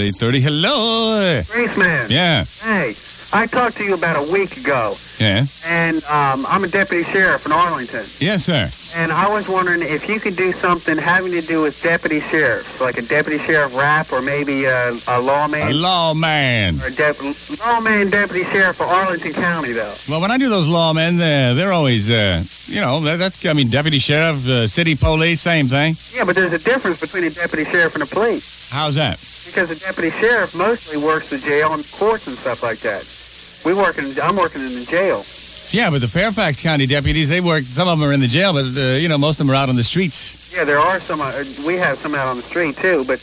830. Hello. Greaseman. Yeah. Hey, I talked to you about a week ago, Yeah. and um, I'm a deputy sheriff in Arlington. Yes, sir. And I was wondering if you could do something having to do with deputy sheriffs, like a deputy sheriff rap or maybe a, a lawman. A lawman. or a dep- lawman deputy sheriff for Arlington County, though. Well, when I do those lawmen, uh, they're always, uh, you know, that, that's, I mean, deputy sheriff, uh, city police, same thing. Yeah, but there's a difference between a deputy sheriff and a police. How's that? Because the deputy sheriff mostly works the jail and courts and stuff like that. We work in, I'm working in the jail. Yeah, but the Fairfax County deputies, they work, some of them are in the jail, but, uh, you know, most of them are out on the streets. Yeah, there are some. Uh, we have some out on the street too, but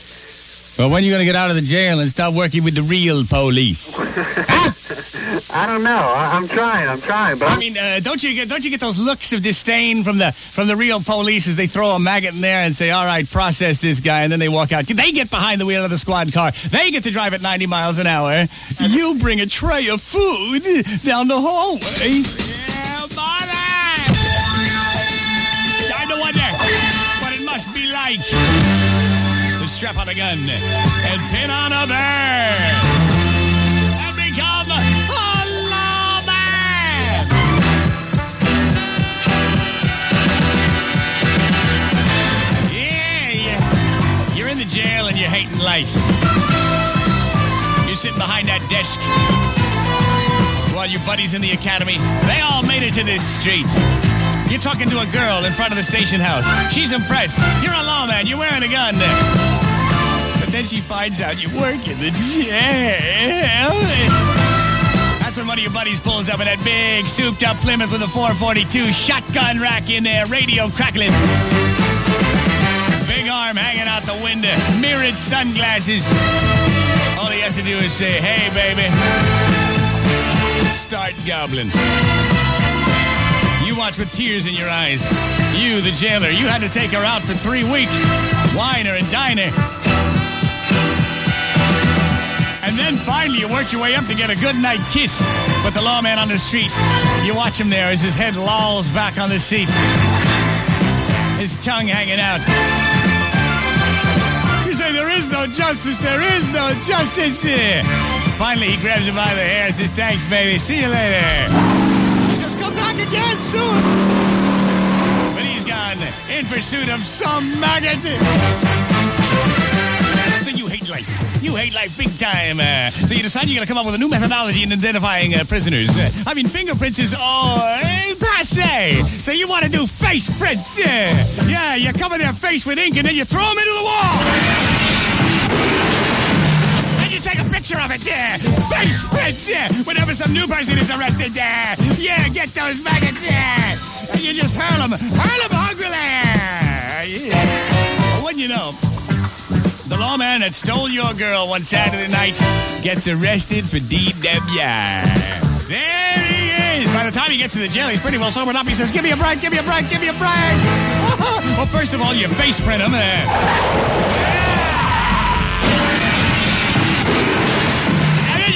Well, when are you going to get out of the jail and start working with the real police? I don't know. I, I'm trying. I'm trying, but I mean, uh, don't you get don't you get those looks of disdain from the from the real police as they throw a maggot in there and say, "All right, process this guy," and then they walk out. They get behind the wheel of the squad car. They get to drive at 90 miles an hour. You bring a tray of food down the hallway. Yeah, buddy. Time to wonder what it must be like strap on a gun and pin on a bird and become a lawman. Yeah, yeah. You're in the jail and you're hating life. You're sitting behind that desk. While your buddies in the academy, they all made it to this street. You're talking to a girl in front of the station house. She's impressed. You're a lawman. You're wearing a gun. Then she finds out you work in the jail. That's when one of your buddies pulls up in that big, souped up Plymouth with a 442 shotgun rack in there, radio crackling. Big arm hanging out the window, mirrored sunglasses. All he has to do is say, hey, baby. Start gobbling. You watch with tears in your eyes. You, the jailer, you had to take her out for three weeks. Wine her and dine finally you worked your way up to get a good night kiss with the lawman on the street. You watch him there as his head lolls back on the seat. His tongue hanging out. You say, there is no justice, there is no justice here. Finally, he grabs her by the hair and says, thanks, baby, see you later. He says, come back again soon. But he's gone in pursuit of some maggot. Hate life. Big time. Uh, so you decide you're going to come up with a new methodology in identifying uh, prisoners. Uh, I mean, fingerprints is all uh, passe. So you want to do face prints. Uh, yeah, you cover their face with ink and then you throw them into the wall. You take a picture of it. Yeah. Face print. Yeah. Whenever some new person is arrested. Yeah. Yeah, get those maggots. Yeah. And you just hurl them. Hurl them hungrily. Yeah. Wouldn't you know? The lawman that stole your girl one Saturday night gets arrested for DWI. There he is. By the time he gets to the jail, he's pretty well sobered up. He says, give me a break, give me a break, give me a break. well, first of all, you face print. Uh,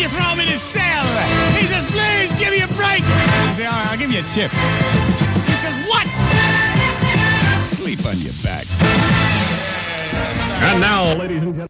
throw him cell. He says, please, give me a break. You say, all right, I'll give you a tip. Now, ladies and gentlemen.